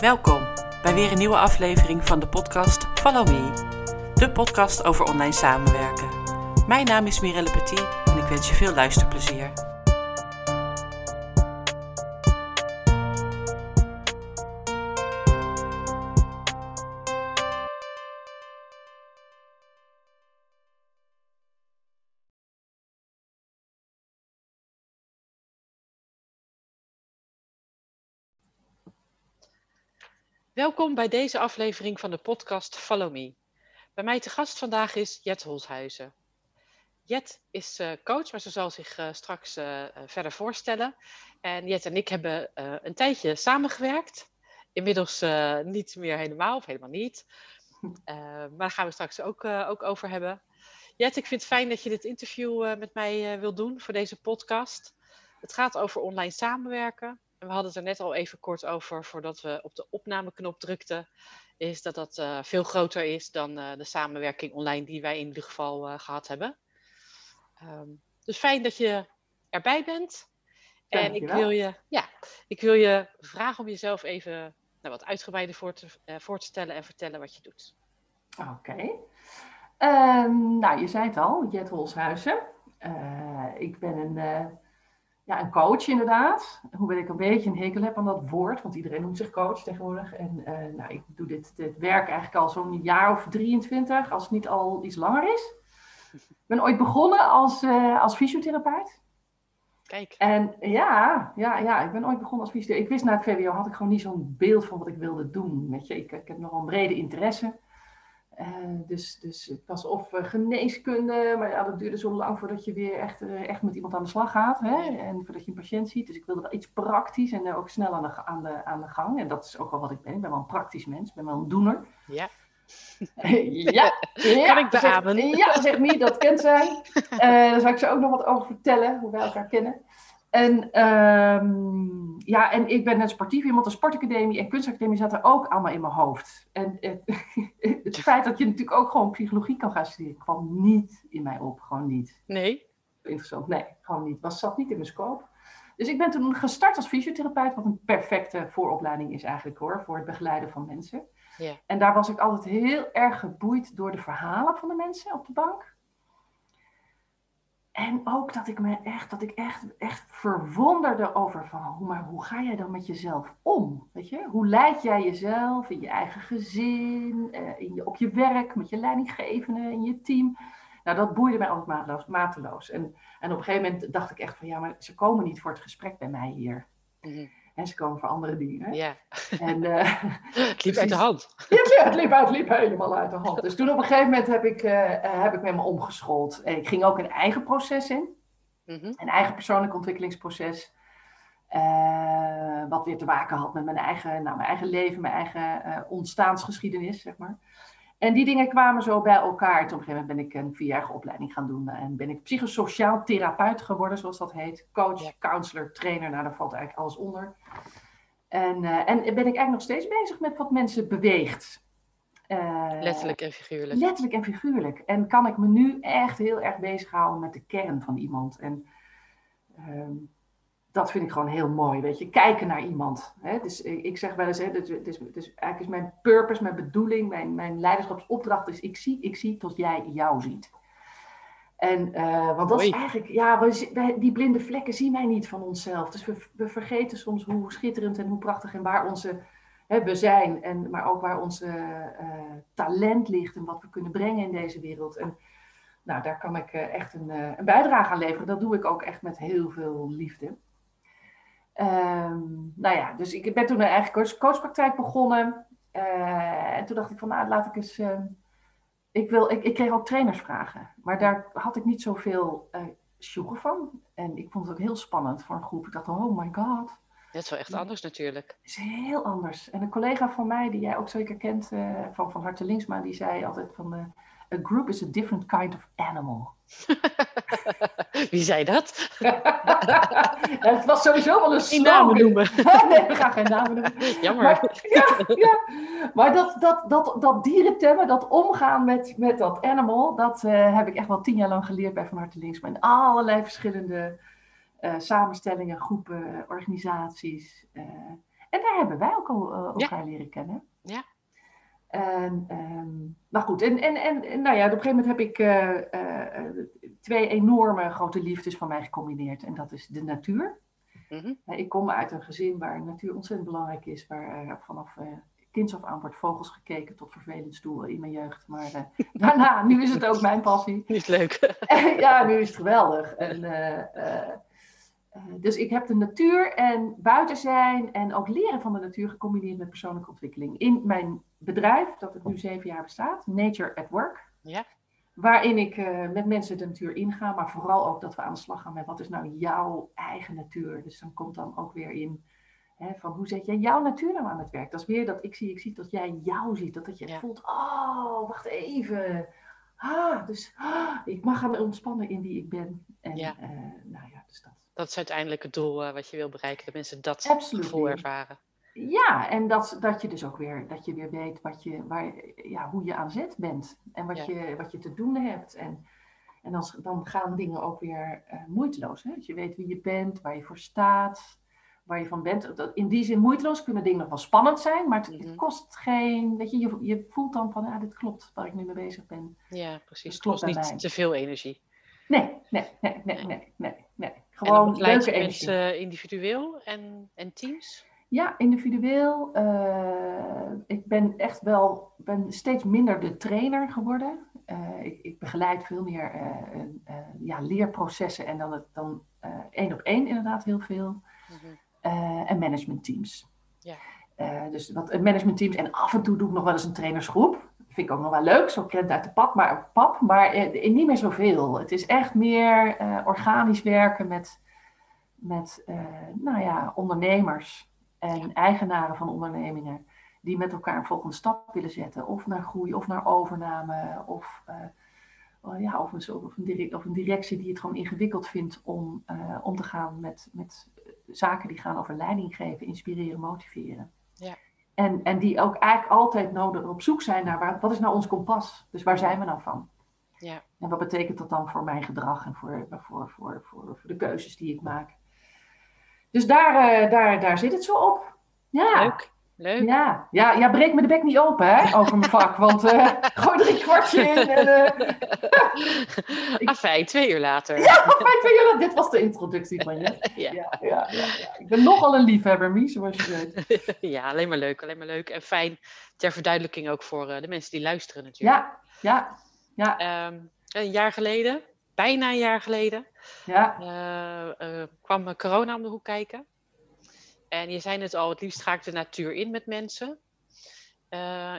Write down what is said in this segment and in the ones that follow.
Welkom bij weer een nieuwe aflevering van de podcast Follow Me, de podcast over online samenwerken. Mijn naam is Mirelle Petit en ik wens je veel luisterplezier. Welkom bij deze aflevering van de podcast Follow Me. Bij mij te gast vandaag is Jet Holshuizen. Jet is uh, coach, maar ze zal zich uh, straks uh, verder voorstellen. En Jet en ik hebben een tijdje samengewerkt. Inmiddels niet meer helemaal, of helemaal niet. maar daar gaan we straks ook, ook over hebben. Jet, ik vind het fijn dat je dit interview met mij wil doen voor deze podcast. Het gaat over online samenwerken we hadden het er net al even kort over voordat we op de opnameknop drukten, is dat dat uh, veel groter is dan uh, de samenwerking online die wij in ieder geval uh, gehad hebben. Um, dus fijn dat je erbij bent. En ik wil, je, ja, ik wil je vragen om jezelf even nou, wat uitgebreider voor te, voor te stellen en vertellen wat je doet. Oké. Okay. Um, nou, je zei het al, Jet Holshuizen. ik ben een ja, een coach inderdaad. Hoewel ik een beetje een hekel heb aan dat woord, want iedereen noemt zich coach tegenwoordig. En uh, nou, ik doe dit, dit werk eigenlijk al zo'n jaar of 23, als het niet al iets langer is. Ik ben ooit begonnen als, uh, als fysiotherapeut. Kijk. En ja, ja, ja, ik ben ooit begonnen als fysiotherapeut. Ik wist na het VWO had ik gewoon niet zo'n beeld van wat ik wilde doen. Weet je, ik, ik heb nogal een brede interesse. Uh, dus, dus het was of uh, geneeskunde, maar ja, dat duurde zo lang voordat je weer echt, uh, echt met iemand aan de slag gaat. Hè? En voordat je een patiënt ziet. Dus ik wilde wel iets praktisch en ook snel aan de, aan, de, aan de gang. En dat is ook wel wat ik ben. Ik ben wel een praktisch mens, ik ben wel een doener. Ja. ja, ja, kan ik beamen. Zegt, ja, zegt Mie, dat kent zij. daar zal ik ze ook nog wat over vertellen, hoe wij elkaar kennen. En, um, ja, en ik ben een sportief iemand, een sportacademie en kunstacademie zat er ook allemaal in mijn hoofd. En het, het feit dat je natuurlijk ook gewoon psychologie kan gaan studeren, kwam niet in mij op. Gewoon niet. Nee? Interessant. Nee, gewoon niet. Was, zat niet in mijn scope. Dus ik ben toen gestart als fysiotherapeut, wat een perfecte vooropleiding is eigenlijk hoor, voor het begeleiden van mensen. Ja. En daar was ik altijd heel erg geboeid door de verhalen van de mensen op de bank. En ook dat ik me echt, dat ik echt, echt verwonderde over van, hoe, maar hoe ga jij dan met jezelf om? Weet je? Hoe leid jij jezelf in je eigen gezin, in je, op je werk, met je leidinggevende, in je team? Nou, dat boeide mij altijd mateloos. mateloos. En, en op een gegeven moment dacht ik echt van, ja, maar ze komen niet voor het gesprek bij mij hier. Mm-hmm. En ze komen voor andere dingen. Ja. En, uh, het liep uit de hand. Ja, het liep, het liep helemaal uit de hand. Dus toen op een gegeven moment heb ik, uh, heb ik met me omgeschoold. Ik ging ook een eigen proces in. Mm-hmm. Een eigen persoonlijk ontwikkelingsproces. Uh, wat weer te maken had met mijn eigen, nou, mijn eigen leven, mijn eigen ontstaansgeschiedenis, zeg maar. En die dingen kwamen zo bij elkaar. Toen op een gegeven moment ben ik een vierjarige opleiding gaan doen. En ben ik psychosociaal therapeut geworden, zoals dat heet. Coach, ja. counselor, trainer. Nou, daar valt eigenlijk alles onder. En, uh, en ben ik eigenlijk nog steeds bezig met wat mensen beweegt. Uh, letterlijk en figuurlijk. Letterlijk en figuurlijk. En kan ik me nu echt heel erg bezighouden met de kern van iemand. En uh, dat vind ik gewoon heel mooi, weet je. Kijken naar iemand. Hè? Dus ik zeg wel eens, hè, dus, dus, dus eigenlijk is mijn purpose, mijn bedoeling, mijn, mijn leiderschapsopdracht is... Ik zie, ik zie tot jij jou ziet. En, uh, want dat is eigenlijk, ja, we, die blinde vlekken zien wij niet van onszelf. Dus we, we vergeten soms hoe schitterend en hoe prachtig en waar onze, hè, we zijn. En, maar ook waar onze uh, talent ligt en wat we kunnen brengen in deze wereld. En nou, daar kan ik uh, echt een, een bijdrage aan leveren. Dat doe ik ook echt met heel veel liefde. Um, nou ja, dus ik ben toen een eigen coach, coachpraktijk begonnen. Uh, en toen dacht ik van, nou, laat ik eens... Uh, ik, wil, ik, ik kreeg ook trainersvragen. Maar daar had ik niet zoveel uh, sjoegen van. En ik vond het ook heel spannend voor een groep. Ik dacht, oh my god. Dat is wel echt anders natuurlijk. Het is heel anders. En een collega van mij, die jij ook zeker kent, van Van Harte Linksma, die zei altijd van... A group is a different kind of animal. Wie zei dat? het was sowieso wel een Geen namen noemen. nee, we gaan geen namen noemen. Jammer. Maar, ja, ja. maar dat, dat, dat, dat dierentemmen, dat omgaan met, met dat animal, dat uh, heb ik echt wel tien jaar lang geleerd bij Van Harte Linksma. In allerlei verschillende uh, samenstellingen, groepen, organisaties. Uh, En daar hebben wij ook al, leren kennen. Ja. En, um, nou goed, en, en, en nou ja, op een gegeven moment heb ik twee enorme grote liefdes van mij gecombineerd. En dat is de natuur. Mm Ik kom uit een gezin waar natuur ontzettend belangrijk is, waar vanaf kinds af aan wordt vogels gekeken tot vervelend stoel in mijn jeugd. Maar daarna, nu is het ook mijn passie. Niet leuk. ja, nu is het geweldig. En, dus ik heb de natuur en buiten zijn en ook leren van de natuur gecombineerd met persoonlijke ontwikkeling. In mijn bedrijf, dat het nu zeven jaar bestaat, Nature at Work. Ja. Waarin ik met mensen de natuur inga, maar vooral ook dat we aan de slag gaan met wat is nou jouw eigen natuur. Dus dan komt dan ook weer in van hoe zet jij jouw natuur nou aan het werk? Dat is weer dat ik zie, ik zie dat jij jou ziet. Dat, dat je voelt, oh, wacht even. Ah, dus ah, ik mag gaan ontspannen in wie ik ben. En, ja. Uh, nou ja, dus dat. Dat is uiteindelijk het doel uh, wat je wil bereiken. Dat mensen dat Absoluut. gevoel ervaren. Ja, en dat, dat je dus ook weer, dat je weer weet wat je, waar, ja, hoe je aan zet bent. En wat, Ja. je, wat je te doen hebt. En, en dan, dan gaan dingen ook weer eh, moeiteloos. Hè? Je weet wie je bent, waar je voor staat waar je van bent. Dat- In die zin moeiteloos kunnen dingen nog wel spannend zijn, maar het, het Mhm. kost geen, weet je, je, je voelt dan van, ja, dit klopt waar ik nu mee bezig ben. Ja, precies. Het klopt kost niet mij. te veel energie. Nee, nee, nee, nee, Nee. nee. En Gewoon begeleid leuke energie. mensen individueel en, en teams? Ja, individueel. eh, ik ben echt wel, ben steeds minder de trainer geworden. Eh, ik, ik begeleid veel meer eh, ja, leerprocessen en dan, het, dan één op één inderdaad heel veel. Mhm. en managementteams. Ja. Dus wat managementteams en af en toe doe ik nog wel eens een trainersgroep. Vind ik ook nog wel leuk, zo krent uit de pap, maar, pap, maar eh, niet meer zoveel. Het is echt meer organisch werken met, met nou ja, ondernemers en eigenaren van ondernemingen die met elkaar een volgende stap willen zetten. Of naar groei, of naar overname, of, eh, oh ja, of, een, of, een direct, of een directie die het gewoon ingewikkeld vindt om eh, om te gaan met, met zaken die gaan over leiding geven, inspireren, motiveren. Ja. En, en die ook eigenlijk altijd nodig op zoek zijn naar waar, wat is nou ons kompas? Dus waar zijn we nou van? Ja. En wat betekent dat dan voor mijn gedrag en voor, voor, voor, voor, voor de keuzes die ik maak? Dus daar, eh, daar, daar zit het zo op. Ja. Leuk. Leuk. Ja, ja, ja, breek me de bek niet open hè, over mijn vak, want eh gooi er een kwartje in. En, eh Ik- Afijn, twee uur later. ja, fijn van jullie. Dit was de introductie van je. Ja. Ja, ja. Ik ben nogal een liefhebber, Mies, zoals je weet. Ja, alleen maar leuk. Alleen maar leuk. En fijn ter verduidelijking ook voor eh, de mensen die luisteren natuurlijk. Ja, ja, ja, Ehm, een jaar geleden, bijna een jaar geleden, ja. eh, kwam eh, corona om de hoek kijken. En je zei het al, het liefst ga ik de natuur in met mensen.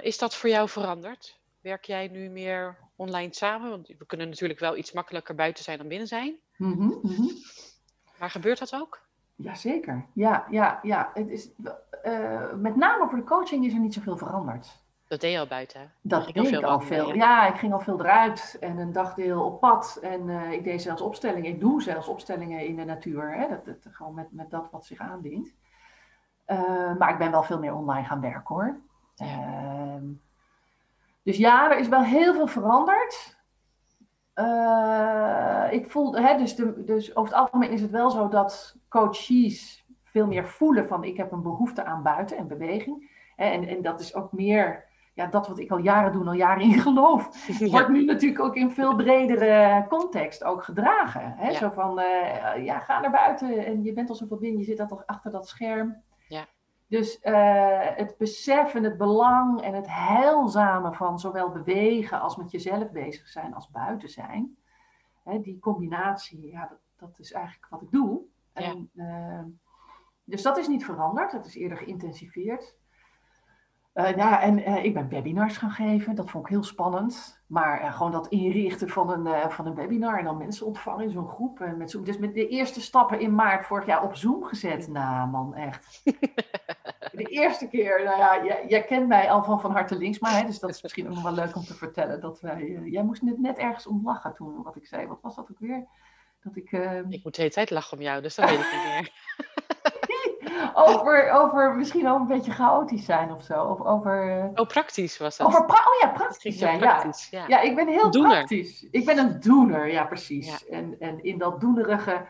Is dat voor jou veranderd? Werk jij nu meer online samen? Want we kunnen natuurlijk wel iets makkelijker buiten zijn dan binnen zijn. Mhm. Maar gebeurt dat ook? Jazeker. Ja, ja, ja. Het is, met name voor de coaching is er niet zoveel veranderd. Dat deed je al buiten. Dat deed ik al veel. ja. Ja, ik ging al veel eruit en een dagdeel op pad. En eh, ik deed zelfs opstellingen. Ik doe zelfs opstellingen in de natuur. Hè? Dat, dat, gewoon met, met dat wat zich aandient. Eh, maar ik ben wel veel meer online gaan werken hoor. Ja. Ehm, dus ja, er is wel heel veel veranderd. Eh, ik voel, hè, dus, de, dus over het algemeen is het wel zo dat coaches veel meer voelen van ik heb een behoefte aan buiten en beweging. En, en dat is ook meer ja, dat wat ik al jaren doe, al jaren in geloof. Ja. Wordt nu natuurlijk ook in veel bredere context ook gedragen. Hè? Ja. Zo van, eh, ja, ga naar buiten en je bent al zoveel binnen, je zit al achter dat scherm. Ja. Dus eh, het besef en het belang en het heilzame van zowel bewegen als met jezelf bezig zijn als buiten zijn. Hè, die combinatie, ja, dat, dat is eigenlijk wat ik doe. Ja. En, eh, dus dat is niet veranderd, dat is eerder geïntensiveerd. Eh, ja, en eh, ik ben webinars gaan geven. Dat vond ik heel spannend. Maar eh, gewoon dat inrichten van een, van een webinar en dan mensen ontvangen in zo'n groep. Met Zoom. Dus met de eerste stappen in maart vorig jaar op Zoom gezet. Nou man, echt. De eerste keer, nou ja, jij, jij kent mij al van Van Harte Linksma. Hè, dus dat is misschien ook nog wel leuk om te vertellen. Dat wij, jij moest net, net ergens om lachen toen, wat ik zei. Wat was dat ook weer? Dat ik... eh, Ik moet de hele tijd lachen om jou, dus dat weet ik niet meer. over, over misschien ook een beetje chaotisch zijn of zo. Of over... eh, Oh, praktisch was dat. over pra- oh ja, praktisch zijn, ja. ja. Ja, ik ben heel Doener. praktisch. Ik ben een doener, ja precies. En, en in dat doenerige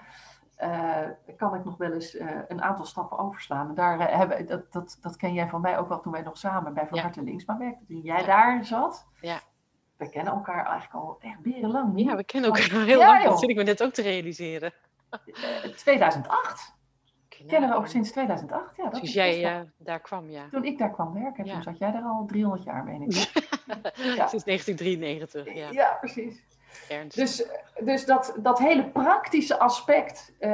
eh, kan ik nog wel eens eh, een aantal stappen overslaan. En daar hebben, dat, dat, dat ken jij van mij ook wel toen wij nog samen bij Van. Harte Links maar werkten. Toen jij daar zat. Ja. We kennen elkaar eigenlijk al echt berenlang. Ja, we kennen elkaar al heel Ja, lang. Dat zit ik me net ook te realiseren. Eh, 2008. Kennen we ook sinds 2008. Ja, dat is jij eh, daar kwam, ja. Toen ik daar kwam werken, Ja. toen zat jij daar al 300 jaar, meen ik. hè? Ja. Sinds 1993, ja. ja precies. Dus, dus dat, dat hele praktische aspect, eh,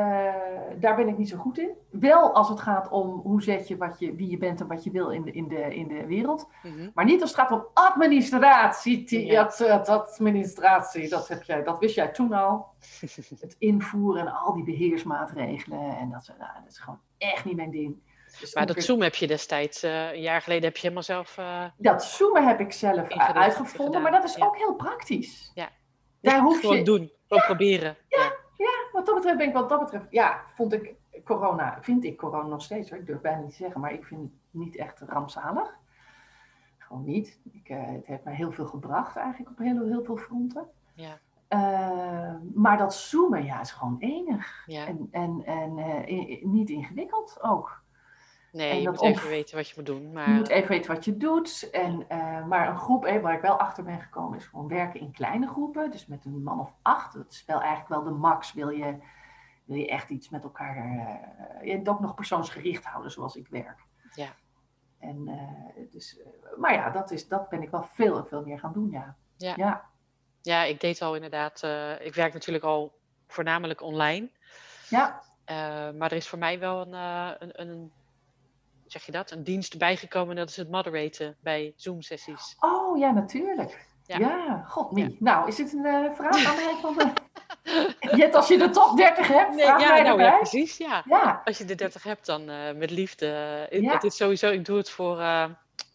daar ben ik niet zo goed in. Wel als het gaat om hoe zet je, wat je wie je bent en wat je wil in de, in de, in de wereld. Mhm. Maar niet als het gaat om administratie. die- Ja. Dat, dat administratie, dat, heb jij, dat wist jij toen al. Het invoeren en al die beheersmaatregelen. En dat, nou, dat is gewoon echt niet mijn ding. Dus Maar dat ongeveer- Zoom heb je destijds, eh, een jaar geleden heb je helemaal zelf... eh, dat zoomen heb ik zelf uitgevonden, gedaan, maar dat is ja. ook heel praktisch. Ja. Daar hoef gewoon je, doen, gewoon proberen. Ja. Wat dat betreft ben ik wat dat betreft, ja, vond ik corona, vind ik corona nog steeds hoor. Ik durf bijna niet te zeggen, maar ik vind het niet echt rampzalig. Gewoon niet. Ik, eh, het heeft mij heel veel gebracht eigenlijk op heel, heel veel fronten. Ja. Eh, maar dat zoomen, ja, is gewoon enig. Ja. En, en, en eh, niet ingewikkeld ook. Nee, je moet even weten wat je moet doen. Maar Je moet even weten wat je doet. En, eh, maar een groep, eh, waar ik wel achter ben gekomen, is gewoon werken in kleine groepen. Dus met een man of acht. Dat is wel eigenlijk wel de max. Wil je, wil je echt iets met elkaar. eh, je ook nog persoonsgericht houden zoals ik werk. Ja. En, dus, maar ja, dat, is, dat ben ik wel veel en veel meer gaan doen. Ja. Ja. ja. ja, ik deed al inderdaad... ik werk natuurlijk al voornamelijk online. ja. Maar er is voor mij wel een, een, een, zeg je dat, een dienst bijgekomen. Dat is het moderaten bij Zoom-sessies. Oh ja, natuurlijk. Ja. Ja, god niet. Nou, is dit een eh, vraag aan mij van de... Jet, als je er toch 30 hebt, Nee, vraag ja, mij nou ja, precies, ja. Ja, Als je de 30 hebt, dan eh, met liefde. Ik, Ja. Het is sowieso, ik doe het voor eh,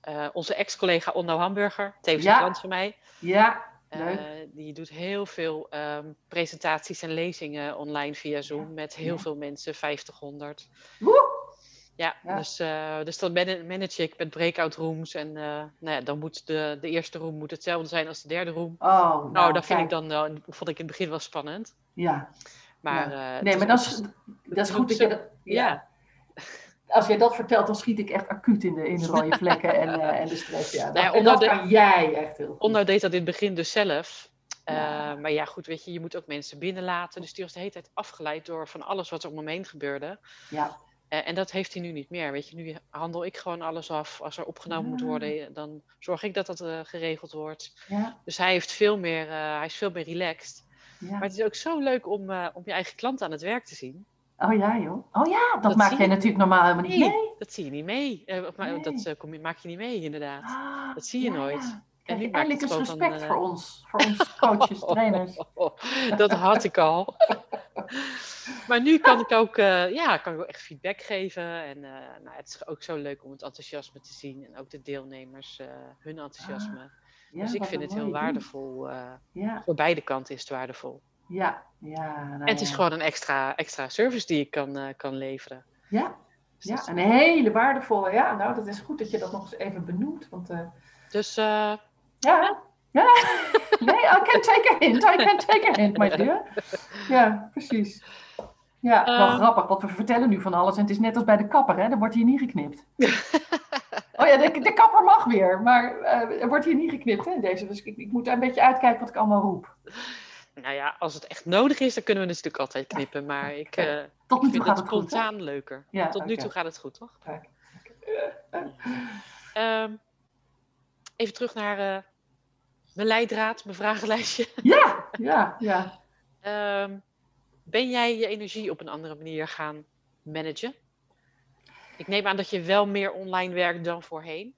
eh, onze ex-collega Onno Hamburger, tevens een klant van mij. ja, Eh, leuk. die doet heel veel ehm, presentaties en lezingen online via Zoom met heel veel mensen, 50, 100. Woe! Ja, Ja. Dus, eh, dus dan man- manage ik met breakout rooms. En eh, nou ja, dan moet de, de eerste room moet hetzelfde zijn als de derde room. Oh, nou, Nou, dat vind ik dan, vond ik in het begin wel spannend. Ja, Maar, Ja. eh, nee, maar dat is, dat is goed dat je dat... Ja. Als jij dat vertelt, dan schiet ik echt acuut in de, in de rode vlekken en, en de stress. Ja. Dat, Nou ja, en dat de- kan jij echt heel goed. Onno deed dat in het begin dus zelf. Maar ja, goed, weet je, je moet ook mensen binnenlaten. Dus die was de hele tijd afgeleid door van alles wat er om hem heen gebeurde. Ja, en dat heeft hij nu niet meer. Weet je, nu handel ik gewoon alles af. Als er opgenomen moet worden, dan zorg ik dat dat eh, geregeld wordt. ja, Dus hij, heeft veel meer, eh, hij is veel meer relaxed. ja. Maar het is ook zo leuk om, eh, om je eigen klant aan het werk te zien. Oh ja, joh. Oh ja, dat, Dat maak jij je. natuurlijk normaal helemaal niet Nee. mee. Dat zie je niet mee. Eh, Nee. Dat eh, kom je, maak je niet mee, inderdaad. Ah, Dat zie je nooit. En nu eindelijk eens gewoon respect voor ons. Voor ons coaches, trainers. dat had ik al. maar nu kan ik ook, eh, ja, kan ik ook echt feedback geven. En eh, nou, het is ook zo leuk om het enthousiasme te zien. En ook de deelnemers, eh, hun enthousiasme. Ja, dus ik vind het heel waardevol. Ja, voor beide kanten is het waardevol. ja, ja. nou en het is gewoon een extra, extra service die ik kan, kan leveren. Ja, Dus, ja, een hele waardevolle. Ja, nou, dat is goed dat je dat nog eens even benoemt. Want dus Ja, ja. Nee, I can take a hint. I can take a hint, my dear. Ja, precies. Ja, wel Ehm. grappig, want we vertellen nu van alles. En het is net als bij de kapper, hè? Er wordt hier niet geknipt. Oh ja, de, de kapper mag weer, maar eh, er wordt hier niet geknipt, hè, deze. Dus ik, ik moet een beetje uitkijken wat ik allemaal roep. nou ja, als het echt nodig is, dan kunnen we natuurlijk altijd knippen. Maar ik, eh, Tot nu toe vind gaat het goed, spontaan leuker. Ja, Tot nu toe gaat het goed, toch? Ehm, even terug naar eh, mijn leidraad, mijn vragenlijstje. Ja, ja, ja. Ehm, ben jij je energie op een andere manier gaan managen? Ik neem aan dat je wel meer online werkt dan voorheen.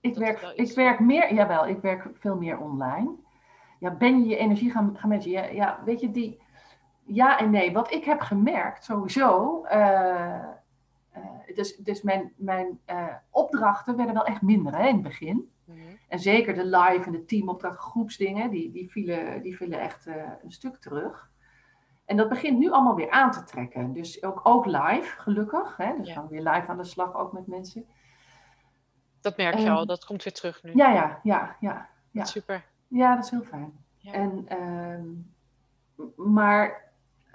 Ik Dat werk, ik werk meer, jawel, ik werk veel meer online. Ja, ben je je energie gaan, gaan managen? Ja, ja, weet je, die, ja en nee. Wat ik heb gemerkt, sowieso, eh, eh, dus, dus mijn, mijn eh, opdrachten werden wel echt minder hè, in het begin. En zeker de live en de teamopdrachten, groepsdingen, die, die, vielen, die vielen echt een stuk terug. En dat begint nu allemaal weer aan te trekken. Dus ook, ook live, gelukkig. Hè? Dus Ja. gaan we weer live aan de slag, ook met mensen. Dat merk je al, dat komt weer terug nu. Ja, ja, ja, ja. ja. Super. Ja, dat is heel fijn. Ja. En, ehm, maar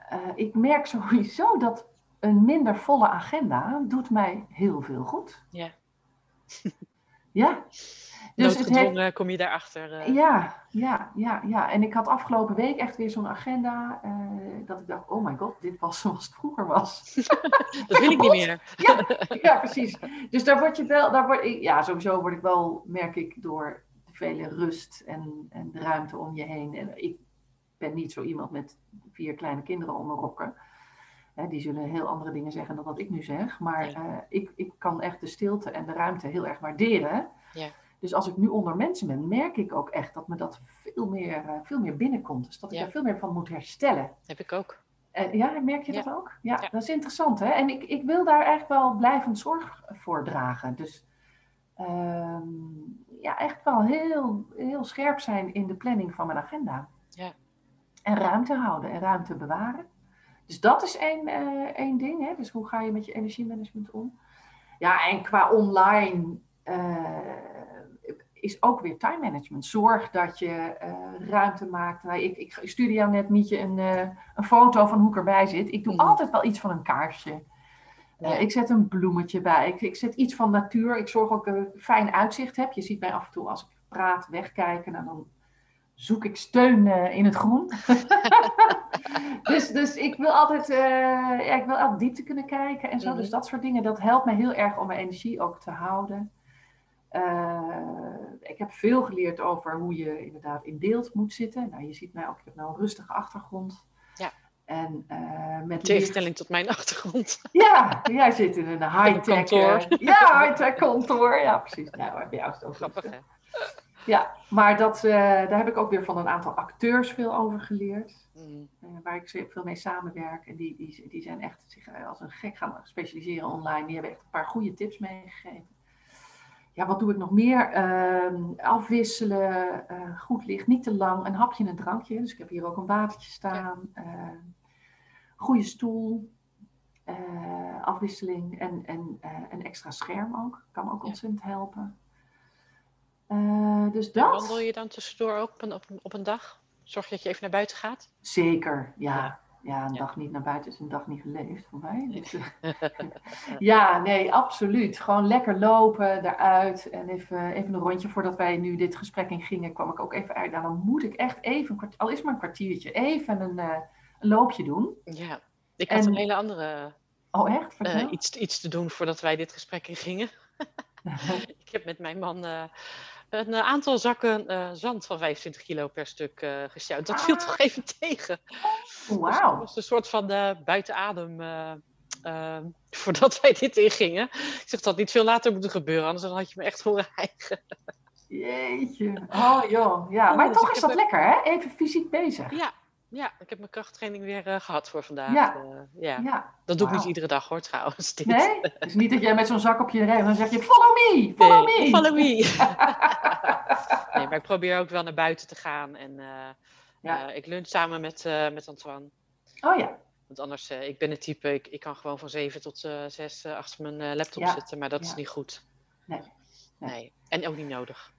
eh, ik merk sowieso dat een minder volle agenda doet mij heel veel goed. Ja. Ja. Dus het heeft... kom je daarachter. Uh... Ja, ja, ja, ja. En ik had afgelopen week echt weer zo'n agenda uh, dat ik dacht, oh my god, dit was zoals het vroeger was. dat wil ik niet meer. ja, ja, precies. Dus daar word je wel, daar word ik, ja, sowieso word ik wel, merk ik, door de vele rust en, en de ruimte om je heen. En ik ben niet zo iemand met vier kleine kinderen onder rokken. die zullen heel andere dingen zeggen dan wat ik nu zeg. Maar uh, ik, ik kan echt de stilte en de ruimte heel erg waarderen. Ja. Dus als ik nu onder mensen ben, merk ik ook echt dat me dat veel meer, uh, veel meer binnenkomt. Dus dat ik er veel meer van moet herstellen. Heb ik ook. Uh, ja, merk je dat ook? Ja, dat is interessant. Hè? En ik, ik wil daar eigenlijk wel blijvend zorg voor dragen. Dus ehm, ja, echt wel heel, heel scherp zijn in de planning van mijn agenda. Ja. En ruimte houden en ruimte bewaren. Dus dat is één, uh, één ding. Hè? Dus hoe ga je met je energiemanagement om? Ja, en qua online uh, is ook weer time management. Zorg dat je uh, ruimte maakt. Nou, ik, ik stuurde jou net Mietje een, een foto van hoe ik erbij zit. Ik doe mm. altijd wel iets van een kaarsje. Ja. ik zet een bloemetje bij. Ik, ik, zet iets van natuur. Ik zorg ook een fijn uitzicht heb. Je ziet mij af en toe als ik praat wegkijken. Nou, dan zoek ik steun in het groen. dus, dus ik wil altijd, ja, ik wil altijd diepte kunnen kijken en zo. Dus mhm. dat soort dingen, dat helpt me heel erg om mijn energie ook te houden. Uh, ik heb veel geleerd over hoe je inderdaad in beeld moet zitten. Nou, je ziet mij ook, ik heb nou een rustige achtergrond. Ja. En met tegenstelling licht... tot mijn achtergrond. Ja, jij zit in een high-tech kantoor. ja, high-tech kantoor. Ja, precies. Nou, bij jou is het ook grappig. Hè? Ja, maar dat, uh, daar heb ik ook weer van een aantal acteurs veel over geleerd. Mm. Uh, waar ik veel mee samenwerk. En die, die, die zijn echt zich eh, als een gek gaan specialiseren online. Die hebben echt een paar goede tips meegegeven. Ja, wat doe ik nog meer? Ehm, afwisselen, goed licht, niet te lang, een hapje en een drankje. Dus ik heb hier ook een watertje staan. Ehm, goede stoel, afwisseling en, en een extra scherm ook. Kan ook ontzettend helpen. Dus dat. Wandel je dan tussendoor ook op een, op, een, dag? Zorg dat je even naar buiten gaat? Zeker, ja. Ja, een dag niet naar buiten is een dag niet geleefd voor mij. Dus, eh, ja, nee, absoluut. Gewoon lekker lopen, eruit. En even, even een rondje voordat wij nu dit gesprek in gingen, kwam ik ook even uit. Nou, dan moet ik echt even, al is maar een kwartiertje, even een, uh, een loopje doen. Ja, ik had een hele andere... Oh, echt? Uh, iets, iets te doen voordat wij dit gesprek in gingen. ik heb met mijn man een eh, aantal zakken uh, zand van 25 kilo per stuk uh, gesjouwd. Dat viel ah. toch even tegen. Oh, wauw. Dat was een soort van uh, buiten adem voordat wij dit ingingen. Ik zeg dat niet veel later moeten gebeuren, anders dan had je me echt horen hijgen. Jeetje. Oh joh. Ja, maar toch is dat lekker hè? Even fysiek bezig. Ja, ja, ik heb mijn krachttraining weer uh, gehad voor vandaag. Ja. Uh, ja. ja. Dat doe ik niet iedere dag hoor trouwens. Dit. Nee? Dus niet dat jij met zo'n zak op je rij en dan zeg je follow me, follow nee, me. Follow me. nee, maar ik probeer ook wel naar buiten te gaan. En uh, ja. ik lunch samen met, met Antoine. Oh ja. Want anders, ik ben het type, ik, ik kan gewoon van 7 tot 6 achter mijn laptop ja. zitten. Maar dat is niet goed. Nee. nee. nee. En ook niet nodig.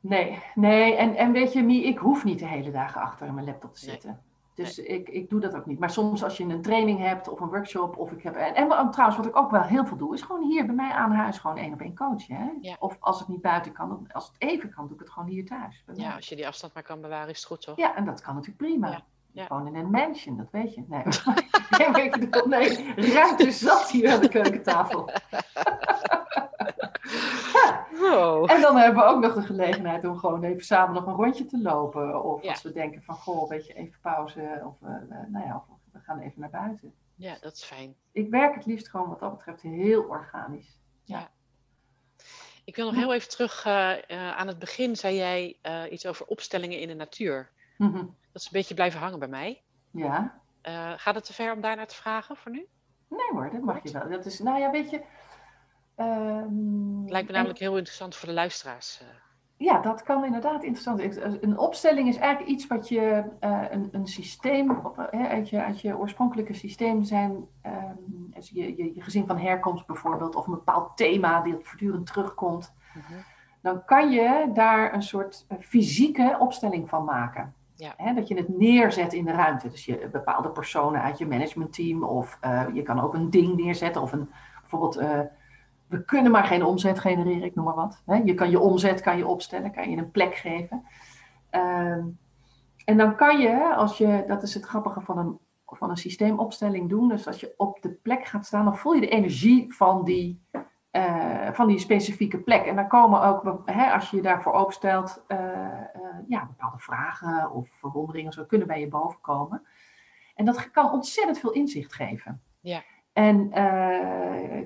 Nee, nee. En, en weet je, Mie, ik hoef niet de hele dagen achter mijn laptop te zitten. Dus ik, ik doe dat ook niet. Maar soms als je een training hebt of een workshop of ik heb. En, en trouwens, wat ik ook wel heel veel doe, is gewoon hier bij mij aan huis gewoon één op één coachen. Hè? Of als het niet buiten kan, als het even kan, doe ik het gewoon hier thuis. Ja, als je die afstand maar kan bewaren, is het goed toch? Ja, en dat kan natuurlijk prima. Ja. Gewoon in een mansion, dat weet je. Nee, nee, ik bedoel, nee ruimte zat hier aan de keukentafel. En dan hebben we ook nog de gelegenheid om gewoon even samen nog een rondje te lopen. Of als we denken van, goh, weet je, even pauze. Of, uh, nou ja, of we gaan even naar buiten. Ja, dat is fijn. Ik werk het liefst gewoon wat dat betreft heel organisch. Ja. Ik wil nog heel even terug uh, uh, aan het begin. Zei jij iets over opstellingen in de natuur. Mm -hmm. Dat is een beetje blijven hangen bij mij. Ja. gaat het te ver om daarnaar te vragen voor nu? Nee hoor, dat mag je wel. Dat is, nou ja, weet je, Um, Lijkt me namelijk heel interessant voor de luisteraars. Eh. Ja, dat kan inderdaad interessant zijn. Een opstelling is eigenlijk iets wat je, uh, een, een systeem, op, uh, uit, je, uit je oorspronkelijke systeem zijn, um, je, je, je, gezin van herkomst bijvoorbeeld, of een bepaald thema die voortdurend terugkomt, mm -hmm. dan kan je daar een soort fysieke opstelling van maken. Ja. Hè, dat je het neerzet in de ruimte. Dus je bepaalde personen uit je managementteam. Of eh, je kan ook een ding neerzetten. Of een, bijvoorbeeld, eh, we kunnen maar geen omzet genereren, ik noem maar wat. Je kan je omzet kan je opstellen, kan je een plek geven. Ehm, en dan kan je, als je, dat is het grappige van een, van een systeemopstelling doen. Dus als je op de plek gaat staan, dan voel je de energie van die eh, van die specifieke plek. En dan komen ook, hè, als je je daarvoor openstelt, uh, ja, bepaalde vragen of verwonderingen zo kunnen bij je boven komen. En dat kan ontzettend veel inzicht geven. Ja. En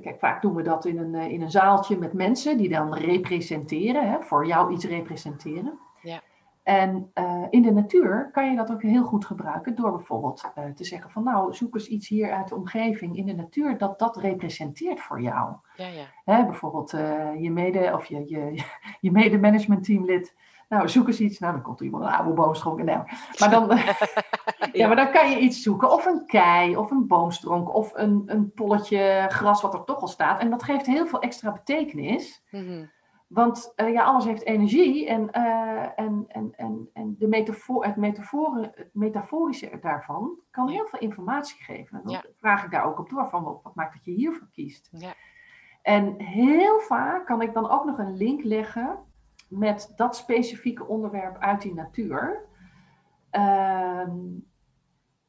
kijk, vaak doen we dat in een, in een zaaltje met mensen die dan representeren, hè, voor jou iets representeren. Ja. En uh, in de natuur kan je dat ook heel goed gebruiken door bijvoorbeeld uh, te zeggen van nou zoek eens iets hier uit de omgeving in de natuur dat dat representeert voor jou. Ja, ja. Hè, bijvoorbeeld je mede of je, je, je mede managementteamlid. Nou, zoek eens iets. Nou, dan komt er iemand een oude boomstronk. Nee, maar, dan, ja. ja, maar dan kan je iets zoeken. Of een kei, of een boomstronk, of een, een polletje gras wat er toch al staat. En dat geeft heel veel extra betekenis. Mm -hmm. Want uh, ja, alles heeft energie en, uh, en, en, en, en de metafoor, het, metaforische daarvan kan heel veel informatie geven. En dan Ja. vraag ik daar ook op door van wat, wat maakt dat je hiervoor kiest. Ja. En heel vaak kan ik dan ook nog een link leggen met dat specifieke onderwerp uit die natuur. Ehm,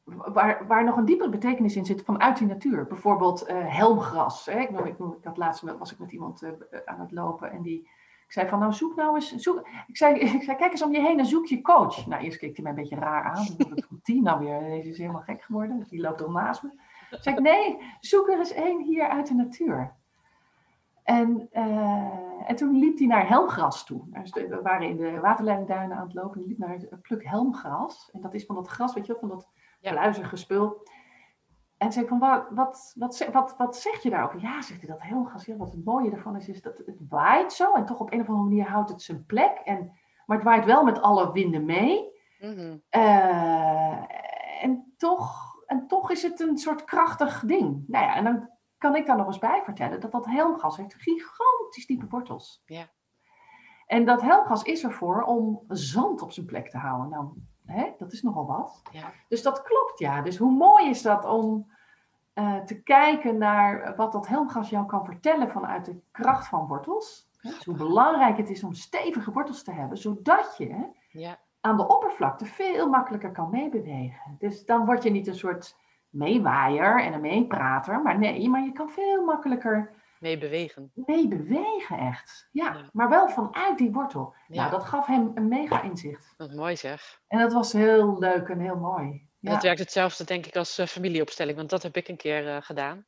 waar, waar nog een diepere betekenis in zit vanuit die natuur. Bijvoorbeeld eh, helmgras. Hè? Ik, noem- ik, noem- ik was ik met iemand eh, aan het lopen en die ik zei van nou zoek nou eens. Zoek. Ik, zei, ik zei kijk eens om je heen en zoek je coach. Nou eerst keek hij mij een beetje raar aan. Ik, Wat die nou weer? Deze is helemaal gek geworden. Die loopt al naast me. Ik zei nee, zoek er eens één hier uit de natuur. En, eh, en toen liep hij naar helmgras toe. We waren in de waterleidingduinen aan het lopen. En hij liep naar het pluk helmgras. En dat is van dat gras, weet je wel, van dat Ja. pluizige spul. En zei van, wat, wat, wat, zeg- wat, wat zeg je daarover? Ja, zegt hij, dat helmgras. Ja, wat het mooie ervan is, is dat het waait zo. En toch op een of andere manier houdt het zijn plek. En, maar het waait wel met alle winden mee. Mhm. Eh, en, toch, en toch is het een soort krachtig ding. Nou ja, en dan kan ik daar nog eens bij vertellen dat dat helmgas heeft gigantisch diepe wortels. Ja. En dat helmgas is ervoor om zand op zijn plek te houden. Nou, hè, dat is nogal wat. Ja. Dus dat klopt, ja. Dus hoe mooi is dat om eh, te kijken naar wat dat helmgas jou kan vertellen vanuit de kracht van wortels. Dus hoe belangrijk het is om stevige wortels te hebben, zodat je Ja. aan de oppervlakte veel makkelijker kan meebewegen. Dus dan word je niet een soort meewaaier en een meeprater, maar nee, maar je kan veel makkelijker Mee bewegen. meebewegen echt. Ja, Ja. maar wel vanuit die wortel. Ja. Nou, dat gaf hem een mega inzicht. Wat mooi zeg. En dat was heel leuk en heel mooi. Ja, Dat werkt hetzelfde denk ik als eh, familieopstelling, want dat heb ik een keer eh, gedaan.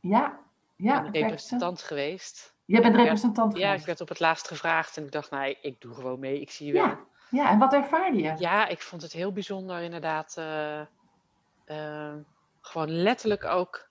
ja, ja. ik ben representant geweest. Jij bent representant Ja, ik geweest. werd op het laatst gevraagd en ik dacht, nou, ik doe gewoon mee, ik zie je wel. Ja, ja, en wat ervaarde je? Ja, ik vond het heel bijzonder inderdaad. eh, eh, gewoon letterlijk ook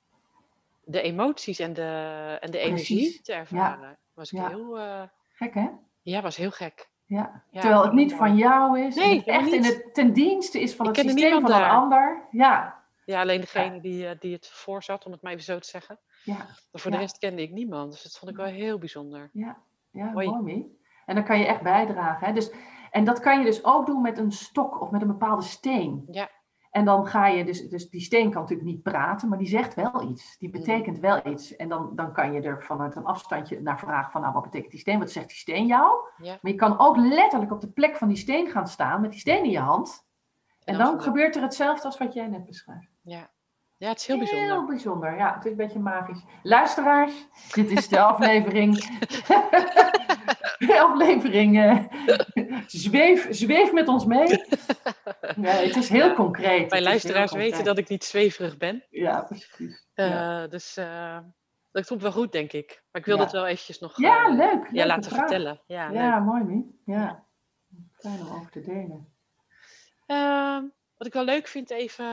de emoties en de, en de energie te ervaren. Was ik ja. heel, eh, Gek hè? ja, was heel gek. Ja. Ja, Terwijl het niet mooi. van jou is. Nee, het echt in het ten dienste is van Ik het systeem van een daar. ander. Ja, Ja, alleen degene die, eh, die het voorzat, om het maar even zo te zeggen. ja. Maar voor de rest kende ik niemand. Dus dat vond ik wel heel bijzonder. Ja, ja Mooi. En dan kan je echt bijdragen. Hè? Dus, en dat kan je dus ook doen met een stok of met een bepaalde steen. Ja. En dan ga je, dus, dus die steen kan natuurlijk niet praten, maar die zegt wel iets. Die betekent wel iets. En dan, dan kan je er vanuit een afstandje naar vragen van, nou wat betekent die steen? Wat zegt die steen jou? Ja. Maar je kan ook letterlijk op de plek van die steen gaan staan met die steen in je hand. En dan gebeurt- gebeurt er hetzelfde als wat jij net beschrijft. Ja. ja, het is heel bijzonder. Heel bijzonder, ja. Het is een beetje magisch. Luisteraars, dit is de aflevering. aflevering. eh, zweef, zweef met ons mee. Nee, het is heel Ja. concreet. Mijn Het luisteraars concreet. weten dat ik niet zweverig ben. Ja, precies. Ja. Eh, Dus eh, dat komt wel goed, denk ik. Maar ik wil Ja. dat wel eventjes nog Ja, leuk. ja, laten vraag. vertellen. Ja, Ja, leuk. mooi, Mie. Ja. Fijn om over te delen. Ehm, wat ik wel leuk vind, even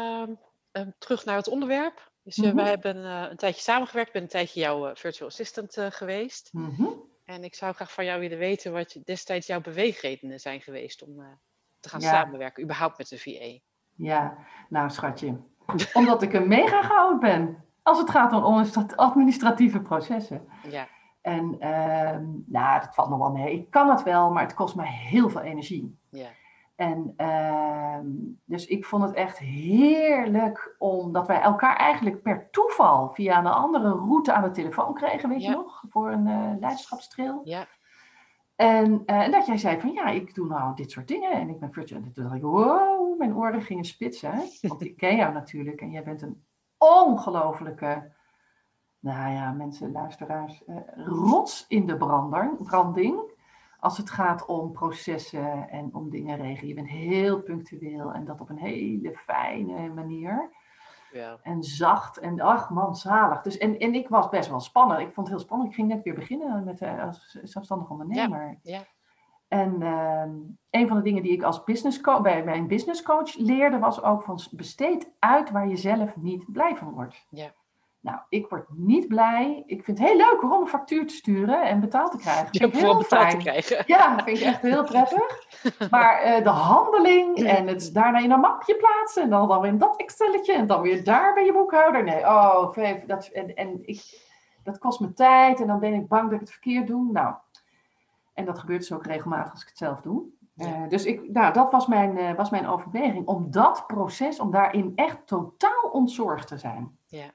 ehm, terug naar het onderwerp. Dus Mhm. wij hebben eh, een tijdje samengewerkt. Ik ben een tijdje jouw virtual assistant eh, geweest. Mhm. En ik zou graag van jou willen weten wat je, destijds jouw beweegredenen zijn geweest om eh, te gaan Ja. samenwerken, überhaupt met de VA. Ja, nou schatje. Omdat ik een mega goud ben. Als het gaat om administrat- administratieve processen. Ja, En ehm, nou, dat valt nog wel mee. Ik kan het wel, maar het kost me heel veel energie. ja, En ehm, dus ik vond het echt heerlijk omdat wij elkaar eigenlijk per toeval via een andere route aan de telefoon kregen, weet je nog, voor een uh, leiderschapstrail. Ja. En, uh, en, dat jij zei van ja, ik doe nou dit soort dingen en ik ben virtual. En toen dacht ik, wow, mijn oren gingen spitsen. Want ik ken jou natuurlijk en jij bent een ongelofelijke, nou ja, mensen, luisteraars, uh, rots in de brander, branding als het gaat om processen en om dingen regelen. Je bent heel punctueel en dat op een hele fijne manier. Ja. En zacht en ach man, zalig. Dus, en, en ik was best wel spannend. Ik vond het heel spannend. Ik ging net weer beginnen met, uh, als zelfstandig ondernemer. Ja. ja. En uh, een van de dingen die ik als business coach, bij mijn business coach leerde was ook van besteed uit waar je zelf niet blij van wordt. Ja. Nou, ik word niet blij. Ik vind het heel leuk om een factuur te sturen en betaald te krijgen. Vind ik heel betaald te krijgen. Ja, vind ik echt heel prettig. Maar uh, de handeling en het daarna in een mapje plaatsen en dan, dan weer in dat Exceletje en dan weer daar bij je boekhouder. Nee, oh, dat, en, en ik, dat kost me tijd en dan ben ik bang dat ik het verkeerd doe. Nou, en dat gebeurt dus ook regelmatig als ik het zelf doe. Ja. Uh, dus ik, nou, dat was mijn, uh, was mijn overweging. Om dat proces, om daarin echt totaal ontzorgd te zijn. Ja.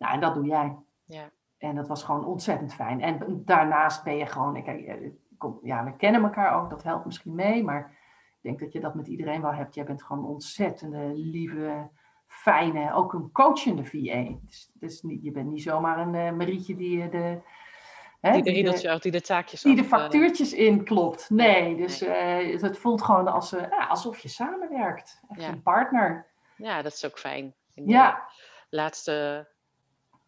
Nou, en dat doe jij. Ja. En dat was gewoon ontzettend fijn. En daarnaast ben je gewoon, ik, kom, ja, we kennen elkaar ook, dat helpt misschien mee, maar ik denk dat je dat met iedereen wel hebt. Jij bent gewoon een ontzettende, lieve, fijne, ook een coachende VA. Dus, dus niet, je bent niet zomaar een uh, Marietje die de... Hè, die de die de taakjes Die de factuurtjes uh, inklopt. Nee, dus nee. Uh, het voelt gewoon als, alsof je samenwerkt. Echt ja. een partner. Ja, dat is ook fijn. In ja. laatste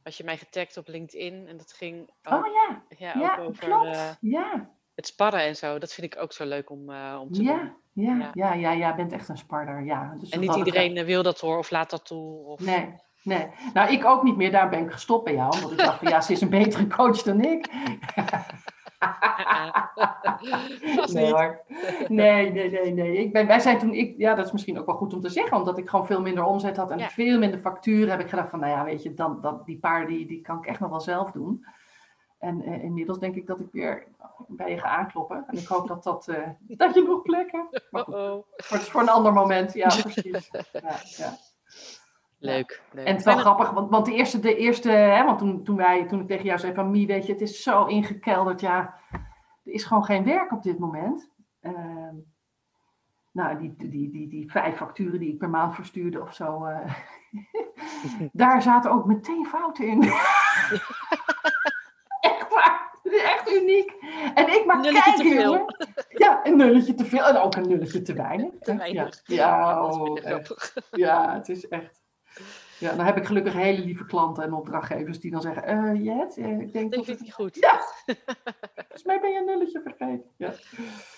had je mij getagd op LinkedIn en dat ging ook, oh ja, ja, ja ook over klopt. Uh, ja. het sparren en zo. Dat vind ik ook zo leuk om, uh, om te ja, doen. Ja, ja, ja, ja, jij bent echt een sparder. Ja. Dus en niet iedereen het... wil dat hoor of laat dat toe. Of... Nee, nee. Nou, ik ook niet meer. Daar ben ik gestopt bij jou. Want ik dacht van ja, ze is een betere coach dan ik. nee hoor. Nee, nee, nee, nee. Ik ben, wij zijn toen, ik, ja, dat is misschien ook wel goed om te zeggen, omdat ik gewoon veel minder omzet had en Ja. veel minder facturen, heb ik gedacht van, nou ja, weet je, dan, dat, die paar die, die kan ik echt nog wel zelf doen. En eh, inmiddels denk ik dat ik weer bij je ga aankloppen. En ik hoop dat, dat, eh, dat je nog plekken. Maar goed, voor, voor een ander moment. Ja, precies. Ja, ja. Leuk, leuk. En het is wel grappig, want, want de eerste, de eerste hè, want toen, toen, wij, toen ik tegen jou zei van Mie, weet je, het is zo ingekelderd, ja, er is gewoon geen werk op dit moment. Ehm, nou, die, die, die, die vijf facturen die ik per maand verstuurde of zo, eh, daar zaten ook meteen fouten in. echt waar, echt uniek. En ik maar Nulletje te kijken, veel. jongen. Ja, een nulletje te veel en ook een nulletje te weinig. Te weinig. Ja, ja, oh. Ja, het is echt. Ja, dan heb ik gelukkig hele lieve klanten en opdrachtgevers die dan zeggen: eh Jet, eh, ik denk Dat ik niet goed. Ja, volgens mij ben je een nulletje vergeten. Ja.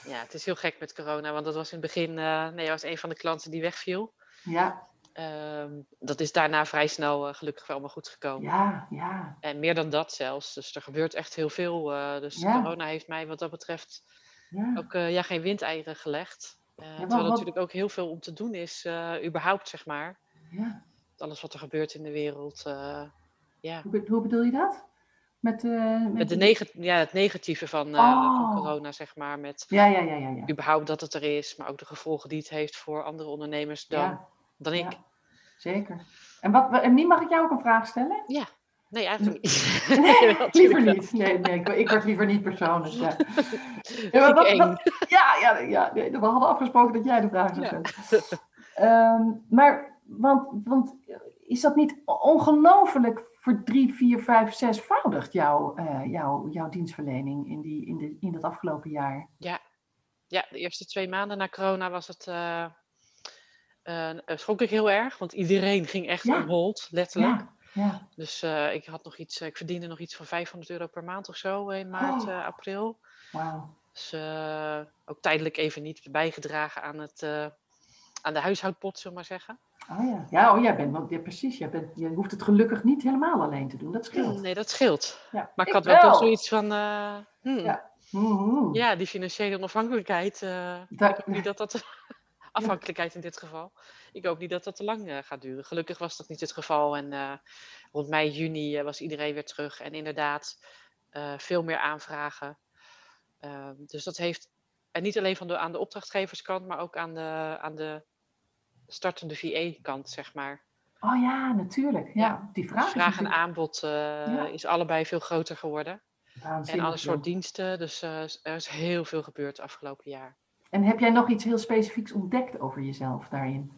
Ja, het is heel gek met corona, want dat was in het begin, eh nee, was een van de klanten die wegviel. Ja, Ehm, dat is daarna vrij snel gelukkig wel allemaal goed gekomen. ja, ja. En meer dan dat zelfs. Dus er gebeurt echt heel veel. dus Ja. corona heeft mij wat dat betreft ja. ook ja, geen windeieren gelegd. Terwijl er wat- natuurlijk ook heel veel om te doen is, überhaupt zeg maar. ja. Alles wat er gebeurt in de wereld. eh, ja. Hoe, be- hoe bedoel je dat? Met, eh met, Met de neg ja, het negatieve van, eh, Oh. van corona, zeg maar. Met Ja, ja, ja, ja. ja. überhaupt dat het er is, maar ook de gevolgen die het heeft voor andere ondernemers dan, ja, dan ik. ja, zeker. En, wat, en Mie, mag ik jou ook een vraag stellen? Nee, eigenlijk niet. Nee, Jawel, liever niet. Nee, nee ik, ik word liever niet persoonlijk. Ja, ja, maar wat- wat- ja, ja, ja, we hadden afgesproken dat jij de vraag zou Ja. stellen. Ehm, maar, want, want is dat niet ongelooflijk voor drie, vier, vijf, zesvoudigd jouw, eh, jouw, jouw dienstverlening in, die, in, de, in dat afgelopen jaar? Ja, de eerste twee maanden na corona was het. eh eh, schrok ik heel erg, want iedereen ging echt Ja. hold, letterlijk. Ja, ja, Dus ik had nog iets, ik verdiende nog iets van 500 euro per maand of zo in maart, Oh. april. wauw. Dus ook tijdelijk even niet bijgedragen aan, het, aan de huishoudpot, zullen we maar zeggen. Oh ja, ja, oh, jij bent, want, ja, precies, jij bent, je hoeft het gelukkig niet helemaal alleen te doen, dat scheelt. Nee, dat scheelt. Ja. Maar ik had wel, toch zoiets van, eh, hmm, Ja. Mhm. ja, die financiële onafhankelijkheid. Daar- ik hoop niet dat dat. Afhankelijkheid in dit geval. Ik hoop niet dat dat te lang eh, gaat duren. Gelukkig was dat niet het geval. En rond mei, juni was iedereen weer terug. En inderdaad, veel meer aanvragen. Ehm, dus dat heeft En niet alleen van de, aan de opdrachtgeverskant, maar ook aan de, aan de startende VA-kant, zeg maar. Oh ja, natuurlijk. Ja, Ja. die vraag, Dus is vraag en aanbod eh, Ja. is allebei veel groter geworden. En alle soort diensten. Dus eh, er is heel veel gebeurd het afgelopen jaar. En heb jij nog iets heel specifieks ontdekt over jezelf daarin?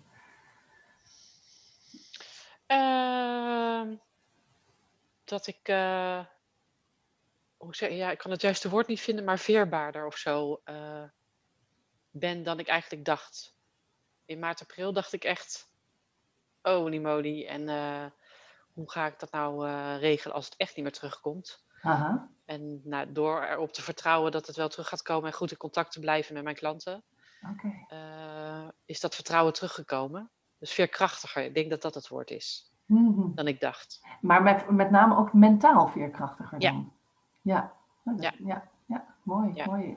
Ehm, dat ik, eh, hoe zeg, ja, ik kan het juiste woord niet vinden, maar veerbaarder of zo ben dan ik eigenlijk dacht. In maart, april dacht ik echt, oh moly, en eh, hoe ga ik dat nou eh, regelen als het echt niet meer terugkomt? Aha. En nou, door erop te vertrouwen dat het wel terug gaat komen en goed in contact te blijven met mijn klanten, eh, is dat vertrouwen teruggekomen. Dus veerkrachtiger, ik denk dat dat het woord is, Mhm. dan ik dacht. Maar met, met name ook mentaal veerkrachtiger Ja. dan. Ja. Nou, dat- Ja. ja. Ja. Mooi, Ja. mooi.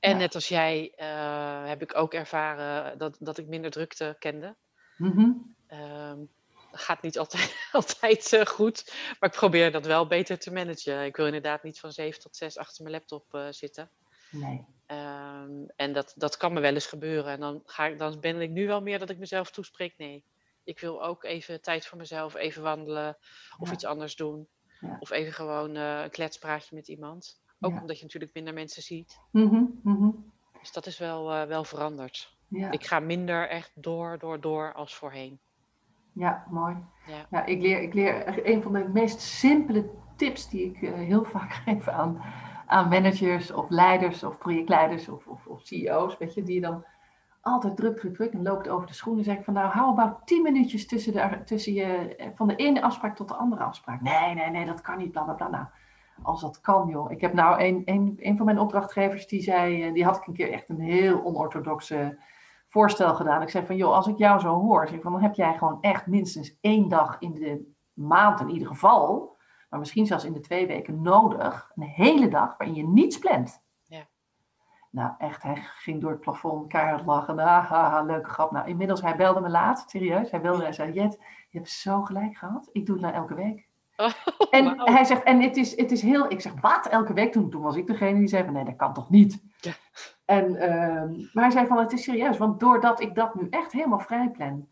En Ja. net als jij eh, heb ik ook ervaren dat, dat ik minder drukte kende. Dat gaat niet altijd, altijd eh, goed, maar ik probeer dat wel beter te managen. Ik wil inderdaad niet van zeven tot zes achter mijn laptop eh, zitten. Nee. Ehm, en dat, dat kan me wel eens gebeuren. En dan, ga ik, dan ben ik nu wel meer dat ik mezelf toespreek. Nee, ik wil ook even tijd voor mezelf, even wandelen of Ja. iets anders doen. Ja. Of even gewoon eh, een kletspraatje met iemand. Ook Ja. omdat je natuurlijk minder mensen ziet. Mhm. Mhm. Dus dat is wel, eh, wel veranderd. Ja. Ik ga minder echt door, door, door als voorheen. Ja, mooi. Ja. Ik, leer, ik leer een van de meest simpele tips die ik eh, heel vaak geef aan, aan managers of leiders of projectleiders of, of, of CEO's, weet je, die dan altijd druk, druk, druk en loopt over de schoenen. zeg ik van nou, hou about 10 minuutjes tussen, de, tussen je, eh, van de ene afspraak tot de andere afspraak. Nee, nee, nee, dat kan niet, bla, bla, bla. Nou, als dat kan, joh. Ik heb nou een, een, een van mijn opdrachtgevers die zei, eh, die had ik een keer echt een heel onorthodoxe voorstel gedaan. Ik zei van, joh, als ik jou zo hoor, zeg ik van, dan heb jij gewoon echt minstens één dag in de maand in ieder geval, maar misschien zelfs in de twee weken nodig, een hele dag waarin je niets plant. Ja. Nou, echt, hij ging door het plafond, keihard lachen. Ah, haha, leuke grap. Nou, inmiddels, hij belde me laat, serieus. Hij belde, hij zei, Jet, je hebt zo gelijk gehad. Ik doe het nou elke week. En Wauw. hij zegt, en het is, het is heel, ik zeg, wat, elke week? Toen, toen was ik degene die zei van, nee, dat kan toch niet? Ja. En, ehm, maar hij zei van, het is serieus, want doordat ik dat nu echt helemaal vrij plan,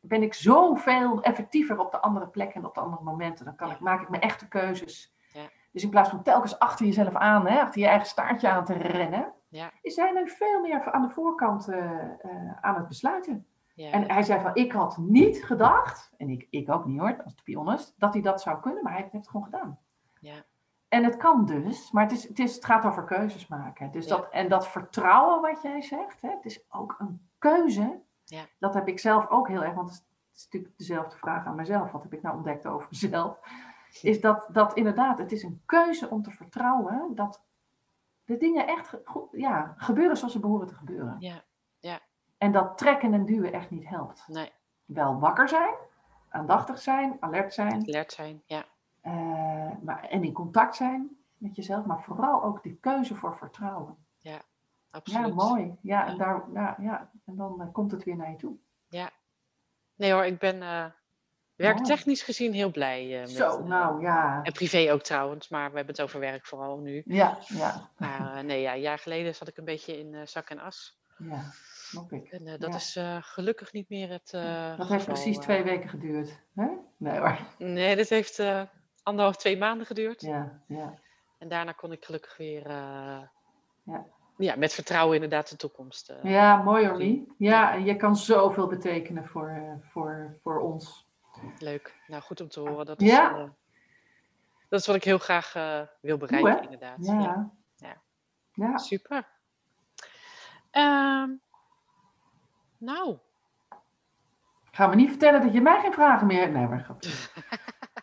ben ik zoveel effectiever op de andere plekken en op de andere momenten. Dan kan Ja. ik, maak ik mijn echte keuzes. Ja. Dus in plaats van telkens achter jezelf aan, hè, achter je eigen staartje aan te rennen, Ja. is hij nu veel meer aan de voorkant eh, eh, aan het besluiten. Ja, En hij zei van, ik had niet gedacht, en ik, ik ook niet hoor, als to be honest, dat hij dat zou kunnen, maar hij heeft het gewoon gedaan. ja, En het kan dus, maar het, is, het, is, het gaat over keuzes maken. Dus Ja. dat, en dat vertrouwen wat jij zegt, hè, het is ook een keuze. Ja. Dat heb ik zelf ook heel erg, want het is, het is natuurlijk dezelfde vraag aan mezelf. Wat heb ik nou ontdekt over mezelf? Is dat, dat inderdaad, het is een keuze om te vertrouwen dat de dingen echt ja, gebeuren zoals ze behoren te gebeuren. ja, En dat trekken en duwen echt niet helpt. nee, Wel wakker zijn, aandachtig zijn, alert zijn. alert zijn. Ja, Eh, maar, en in contact zijn met jezelf, maar vooral ook die keuze voor vertrouwen. absoluut. Ja, mooi. Ja, en, Ja. daar, ja, ja, en dan eh, komt het weer naar je toe. Nee hoor, ik ben eh werktechnisch gezien heel blij. met, Zo, nou ja. En privé ook trouwens, maar we hebben het over werk vooral nu. Ja, ja, Maar nee, ja, een jaar geleden zat ik een beetje in zak en as. ja, snap ik. En eh, dat Ja. is eh, gelukkig niet meer het eh Dat heeft geval, precies twee weken geduurd. Hè? Nee hoor. Nee, dat heeft anderhalf, twee maanden geduurd. Ja, ja, En daarna kon ik gelukkig weer Ja. ja, met vertrouwen inderdaad de toekomst. ja mooi hoor. Ja, je kan zoveel betekenen voor, voor, voor ons. Leuk. Nou, goed om te horen. Dat is, Ja. dat is wat ik heel graag wil bereiken, inderdaad. Ja. Ja. Ja. Ja. Super. Ehm, nou, Ga me niet vertellen dat je mij geen vragen meer hebt. Nee, maar grapje.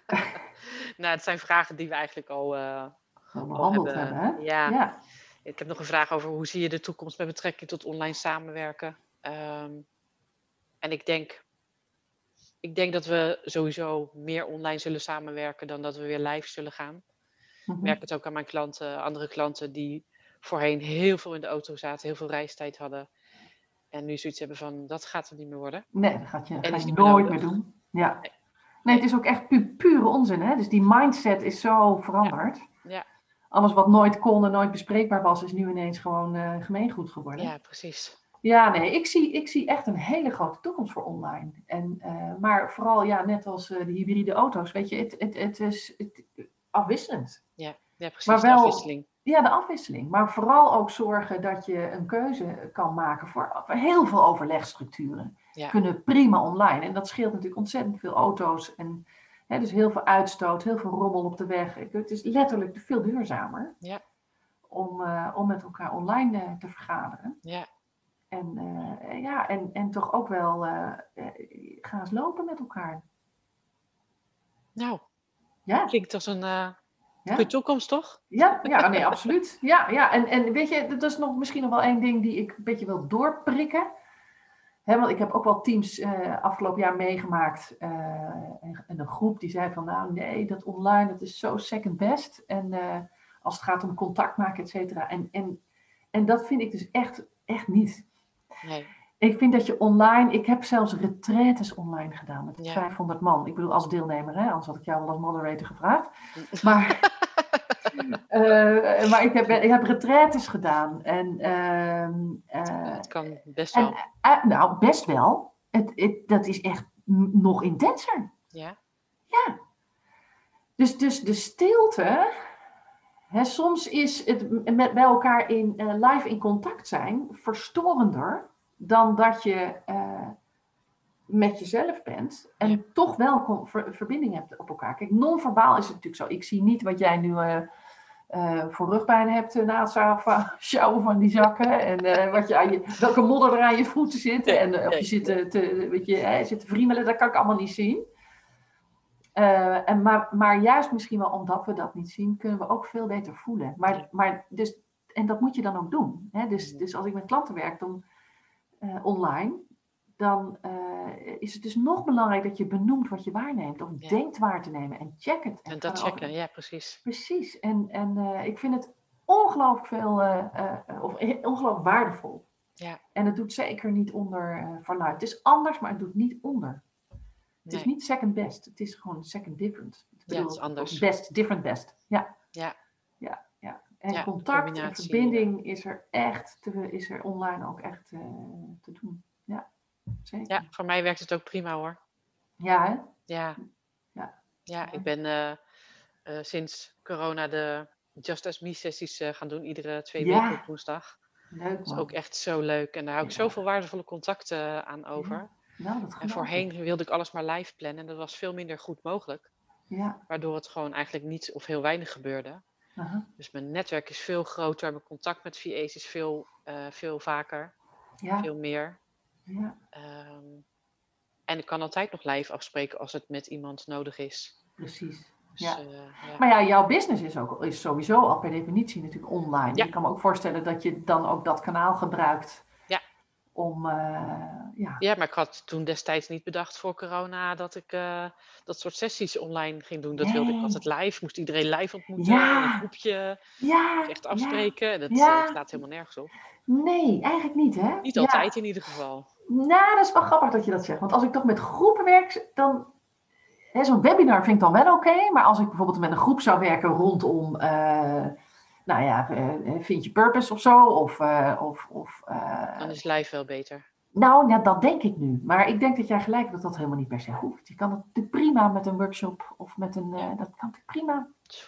nou, het zijn vragen die we eigenlijk al, eh, Gewoon al behandeld hebben, hè? Ja. Ja. Ik heb nog een vraag over hoe zie je de toekomst met betrekking tot online samenwerken. Ehm, en ik denk, ik denk dat we sowieso meer online zullen samenwerken dan dat we weer live zullen gaan. Mhm. Ik merk het ook aan mijn klanten, andere klanten die voorheen heel veel in de auto zaten, heel veel reistijd hadden. En nu zoiets hebben van, dat gaat er niet meer worden. Nee, dat gaat je, ga je nooit meer doen. Ja. Nee. Nee, het is ook echt pu pure onzin. Hè? Dus die mindset is zo veranderd. Ja. alles wat nooit kon en nooit bespreekbaar was, is nu ineens gewoon uh, gemeengoed geworden. Ja, precies. Ja, nee, ik zie, ik zie echt een hele grote toekomst voor online. En, uh, maar vooral, ja, net als uh, de hybride auto's, weet je, het, het, het is het, afwisselend. Ja, ja precies, maar wel, afwisseling. Ja, de afwisseling. Maar vooral ook zorgen dat je een keuze kan maken voor heel veel overlegstructuren. Ja. Kunnen prima online. En dat scheelt natuurlijk ontzettend veel auto's. En hè, dus heel veel uitstoot, heel veel rommel op de weg. Het is letterlijk veel duurzamer Ja. om, uh, om met elkaar online uh, te vergaderen. Ja. En, uh, ja, en, en toch ook wel gaan eens lopen met elkaar. Nou, ja. klinkt als een ja. goede toekomst, toch? Ja, ja nee, absoluut. Ja, ja. En, en weet je, dat is nog misschien nog wel één ding die ik een beetje wil doorprikken. He, want ik heb ook wel teams uh, afgelopen jaar meegemaakt. Uh, en, en, een groep die zei van nou nee, dat online dat is zo second best. En uh, als het gaat om contact maken, et cetera. En, en, en dat vind ik dus echt, echt niet. Nee. Ik vind dat je online, ik heb zelfs retraites online gedaan met Ja. 500 man. Ik bedoel als deelnemer, hè? anders had ik jou wel als moderator gevraagd. Maar, eh, maar ik, heb, ik heb retraites gedaan. En, ehm, eh, Het kan best wel. eh, nou, best wel. Het, het, dat is echt nog intenser. Ja. Dus, dus de stilte. Hè, soms is het met bij elkaar in, live in contact zijn verstorender dan dat je met jezelf bent en Ja. toch wel ver- verbinding hebt op elkaar. Kijk, non-verbaal is het natuurlijk zo. Ik zie niet wat jij nu eh, voor rugpijn hebt eh, na het sjouwen van die zakken. En eh, wat je aan je, welke modder er aan je voeten zit. Nee, en of je zit te, weet je, hè, zit te vriemelen, dat kan ik allemaal niet zien. En maar, maar juist misschien wel omdat we dat niet zien, kunnen we ook veel beter voelen. Maar, maar dus, en dat moet je dan ook doen. Hè? Dus, dus als ik met klanten werk dan, online, dan eh, is het dus nog belangrijk dat je benoemt wat je waarneemt. Of Ja. denkt waar te nemen. En check het. En dat checken, ja, precies. Precies. En, en eh, ik vind het ongelooflijk veel, eh, of ongelooflijk waardevol. Ja. En het doet zeker niet onder verluid. Het is anders, maar het doet niet onder. Het is niet second best. Het is gewoon second different. Ik Ja, het is anders. Best, different best. Ja. Ja. Ja, ja. En Ja, contact en verbinding is er echt, te, is er online ook echt te doen. Ja, zeker. Ja, voor mij werkt het ook prima hoor. Ja, hè? Ja. Ja. Ja, ik ben eh, eh, sinds corona de Just As Me sessies eh, gaan doen, iedere twee Ja. weken op woensdag. Leuk Dat is ook echt zo leuk. En daar hou ik Ja. zoveel waardevolle contacten aan over. Nou, dat En voorheen wilde ik alles maar live plannen en dat was veel minder goed mogelijk. Ja. Waardoor het gewoon eigenlijk niet of heel weinig gebeurde. aha. Dus mijn netwerk is veel groter, mijn contact met VA's is veel, veel vaker, Ja. veel meer. Ja, Ehm, en ik kan altijd nog live afspreken als het met iemand nodig is. precies. Dus, Ja. eh, ja. Maar ja, jouw business is, ook, is sowieso al per definitie natuurlijk online. Ja. Je kan me ook voorstellen dat je dan ook dat kanaal gebruikt. Ja. Om, eh, ja. Ja, maar ik had toen destijds niet bedacht voor corona dat ik eh, dat soort sessies online ging doen. Dat wilde ik altijd live. Moest iedereen live ontmoeten. Ja. in Een groepje. Ja, Echt ja. afspreken. Dat Ja. eh, slaat helemaal nergens op. Nee, eigenlijk niet hè? Niet Ja. altijd in ieder geval. Nou, dat is wel grappig dat je dat zegt. Want als ik toch met groepen werk, dan... Zo'n webinar vind ik dan wel oké. maar als ik bijvoorbeeld met een groep zou werken rondom... eh, nou ja, eh, vind je purpose of zo? Of... eh, of, of eh, Dan is live wel beter. Nou, ja, dat denk ik nu. Maar ik denk dat jij gelijk hebt dat dat helemaal niet per se hoeft. Je kan het prima met een workshop of met een... eh, dat kan natuurlijk prima.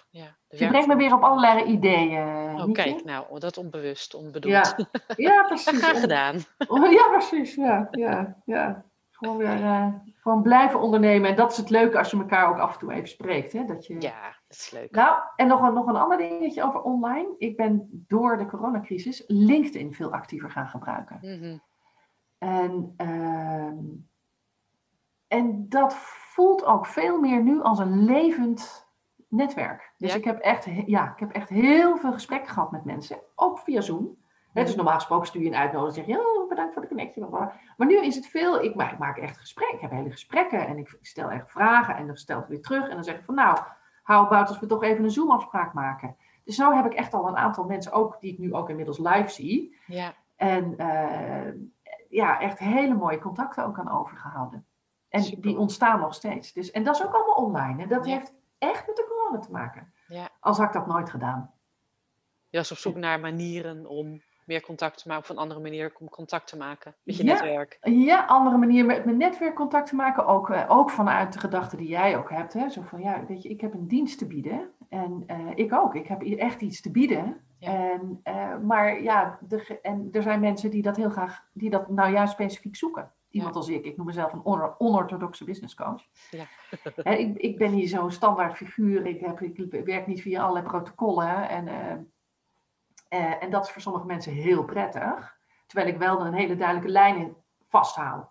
Ja, Je brengt me weer op allerlei ideeën. Oh, Mieke. kijk, nou, dat onbewust, onbedoeld. Ja, ja precies. Graag gedaan. Oh, Ja, precies. Ja, ja, ja. Gewoon weer eh, gewoon blijven ondernemen. En dat is het leuke als je elkaar ook af en toe even spreekt. Hè? Dat je... Ja, dat is leuk. Nou, en nog een, nog een ander dingetje over online. Ik ben door de coronacrisis LinkedIn veel actiever gaan gebruiken. Mhm. En, ehm, en dat voelt ook veel meer nu als een levend netwerk. Dus Ja? ik, heb echt, ja, ik heb echt heel veel gesprekken gehad met mensen, ook via Zoom. Dus normaal gesproken stuur je een uitnodiging en zeg je, oh, bedankt voor de connectie. Maar nu is het veel, ik maak, ik maak echt gesprekken, ik heb hele gesprekken en ik stel echt vragen en dan stel ik weer terug. En dan zeg ik van nou, how about als we toch even een Zoom afspraak maken. Dus nou heb ik echt al een aantal mensen ook, die ik nu ook inmiddels live zie. Ja, En eh, ja, echt hele mooie contacten ook aan overgehouden. En Super. die ontstaan nog steeds. Dus, en dat is ook allemaal online. En dat Ja. heeft echt met de corona te maken. ja, Als had ik dat nooit gedaan. Je was op zoek naar manieren om meer contact te maken, of een andere manier om contact te maken met je Ja. netwerk. Ja, andere manier met mijn netwerk contact te maken. Ook, eh, ook vanuit de gedachte die jij ook hebt. Hè? Zo van, ja, weet je, ik heb een dienst te bieden. En eh, ik ook. Ik heb hier echt iets te bieden. Ja. En, eh, maar ja, de, en er zijn mensen die dat heel graag, die dat nou juist specifiek zoeken. Iemand als ik. Ik noem mezelf een onor- onorthodoxe business coach. Ja. Ik, ik ben hier zo'n standaard figuur. Ik, heb, ik werk niet via allerlei protocollen. En, eh, eh, en dat is voor sommige mensen heel prettig. Terwijl ik wel een hele duidelijke lijn in vasthoud.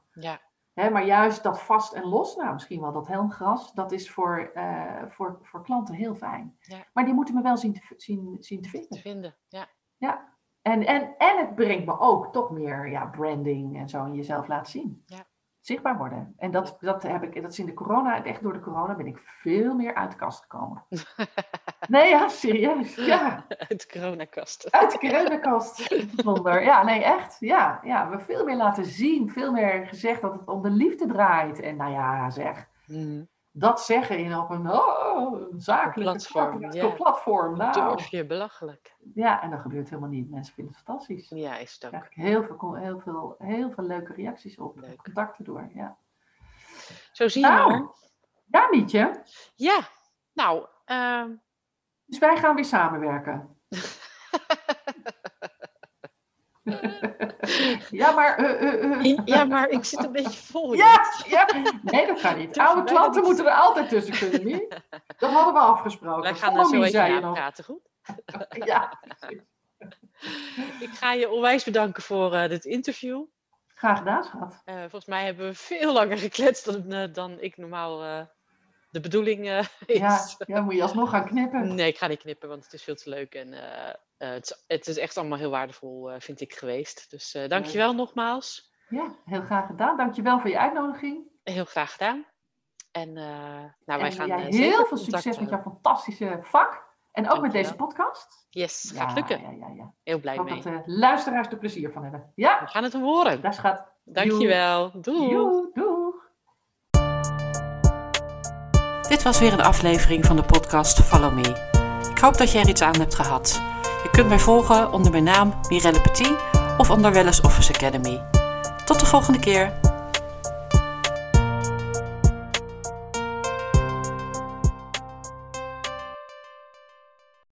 Ja, maar juist dat vast en los, nou misschien wel dat helmgras, dat is voor, eh, voor, voor klanten heel fijn. Ja. Maar die moeten me wel zien te, zien, zien te te vinden. vinden. Ja, Ja. En, en, en het brengt me ook toch meer ja, branding en zo in jezelf laten zien. Ja. Zichtbaar worden. En dat, dat heb ik, dat is in de corona, echt door de corona ben ik veel meer uit de kast gekomen. Nee, ja, serieus. Ja, uit de coronakast. uit de coronakast. Wonder. Ja, nee, echt. Ja, ja, we veel meer laten zien. Veel meer gezegd dat het om de liefde draait. En nou ja, zeg. Mhm. Dat zeggen in op een, oh, een zakelijke Platform, ja. platform. Nou, Durf je belachelijk. ja, en dat gebeurt helemaal niet. Mensen vinden het fantastisch. Ja, is het ook. Daar krijg ik heel veel, heel, veel, heel veel leuke reacties op. Leuk. Contacten door, ja. Zo zie je Nou. Ja, Mietje. Ja, nou, ehm, Dus wij gaan weer samenwerken. ja, maar... eh, eh, eh. ja, maar ik zit een beetje vol. Ja, ja. Nee, dat kan niet. Oude klanten moeten er altijd tussen kunnen, niet? Dat hadden we afgesproken. Wij gaan Follow zo even nog. praten, goed? Ja, Ik ga je onwijs bedanken voor dit interview. graag gedaan, schat. Volgens mij hebben we veel langer gekletst dan, dan ik normaal de bedoeling eh, is. Ja, ja, moet je alsnog gaan knippen. Nee, ik ga niet knippen, want het is veel te leuk. En eh, eh, het, is, het is echt allemaal heel waardevol, vind ik, geweest. Dus dankjewel nogmaals. Ja, heel graag gedaan. Dankjewel voor je uitnodiging. Heel graag gedaan. En nou, wij gaan heel veel succes met jouw fantastische vak. En ook met deze podcast. Yes, Ja, gaat lukken. Ja, ja, ja. Heel Ik blij hoop mee. dat de luisteraars er plezier van hebben. Ja, We gaan het horen. daar schat. Dankjewel. Doei. Joe, Dit was weer een aflevering van de podcast Follow Me. Ik hoop dat je er iets aan hebt gehad. Je kunt mij volgen onder mijn naam Mirelle Petit of onder Wellness Office Academy. Tot de volgende keer.